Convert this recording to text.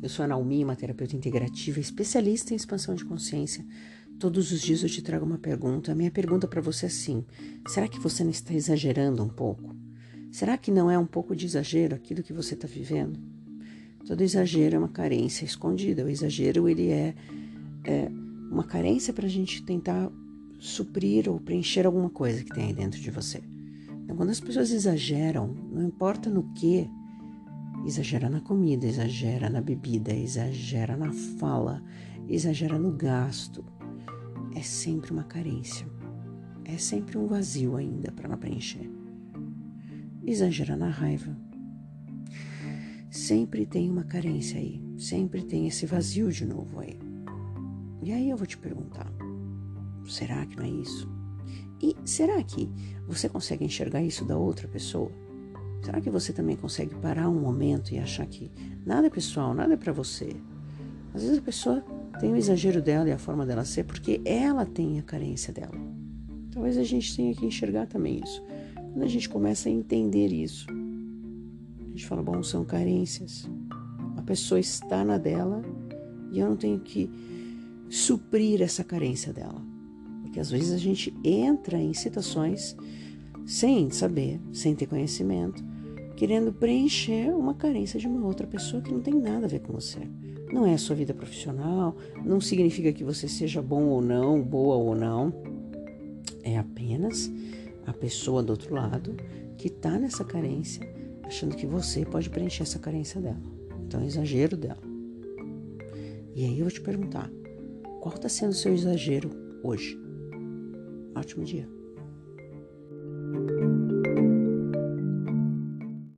Eu sou a Naomi, uma terapeuta integrativa, especialista em expansão de consciência. Todos os dias eu te trago uma pergunta. A minha pergunta para você é assim: será que você não está exagerando um pouco? Será que não é um pouco de exagero aquilo que você está vivendo? Todo exagero é uma carência escondida. O exagero ele é, é uma carência para a gente tentar suprir ou preencher alguma coisa que tem aí dentro de você. Então, quando as pessoas exageram, não importa no que, Exagera na comida, exagera na bebida, exagera na fala, exagera no gasto. É sempre uma carência. É sempre um vazio ainda para preencher. Exagera na raiva. Sempre tem uma carência aí. Sempre tem esse vazio de novo aí. E aí eu vou te perguntar: será que não é isso? E será que você consegue enxergar isso da outra pessoa? Será que você também consegue parar um momento e achar que nada é pessoal, nada é para você? Às vezes a pessoa tem o exagero dela e a forma dela ser porque ela tem a carência dela. Talvez a gente tenha que enxergar também isso. Quando a gente começa a entender isso, a gente fala: bom, são carências. A pessoa está na dela e eu não tenho que suprir essa carência dela. Porque às vezes a gente entra em situações sem saber, sem ter conhecimento, querendo preencher uma carência de uma outra pessoa que não tem nada a ver com você. Não é a sua vida profissional, não significa que você seja bom ou não, boa ou não. É apenas a pessoa do outro lado que está nessa carência, achando que você pode preencher essa carência dela. Então, é exagero dela. E aí eu vou te perguntar: qual está sendo o seu exagero hoje? Ótimo dia.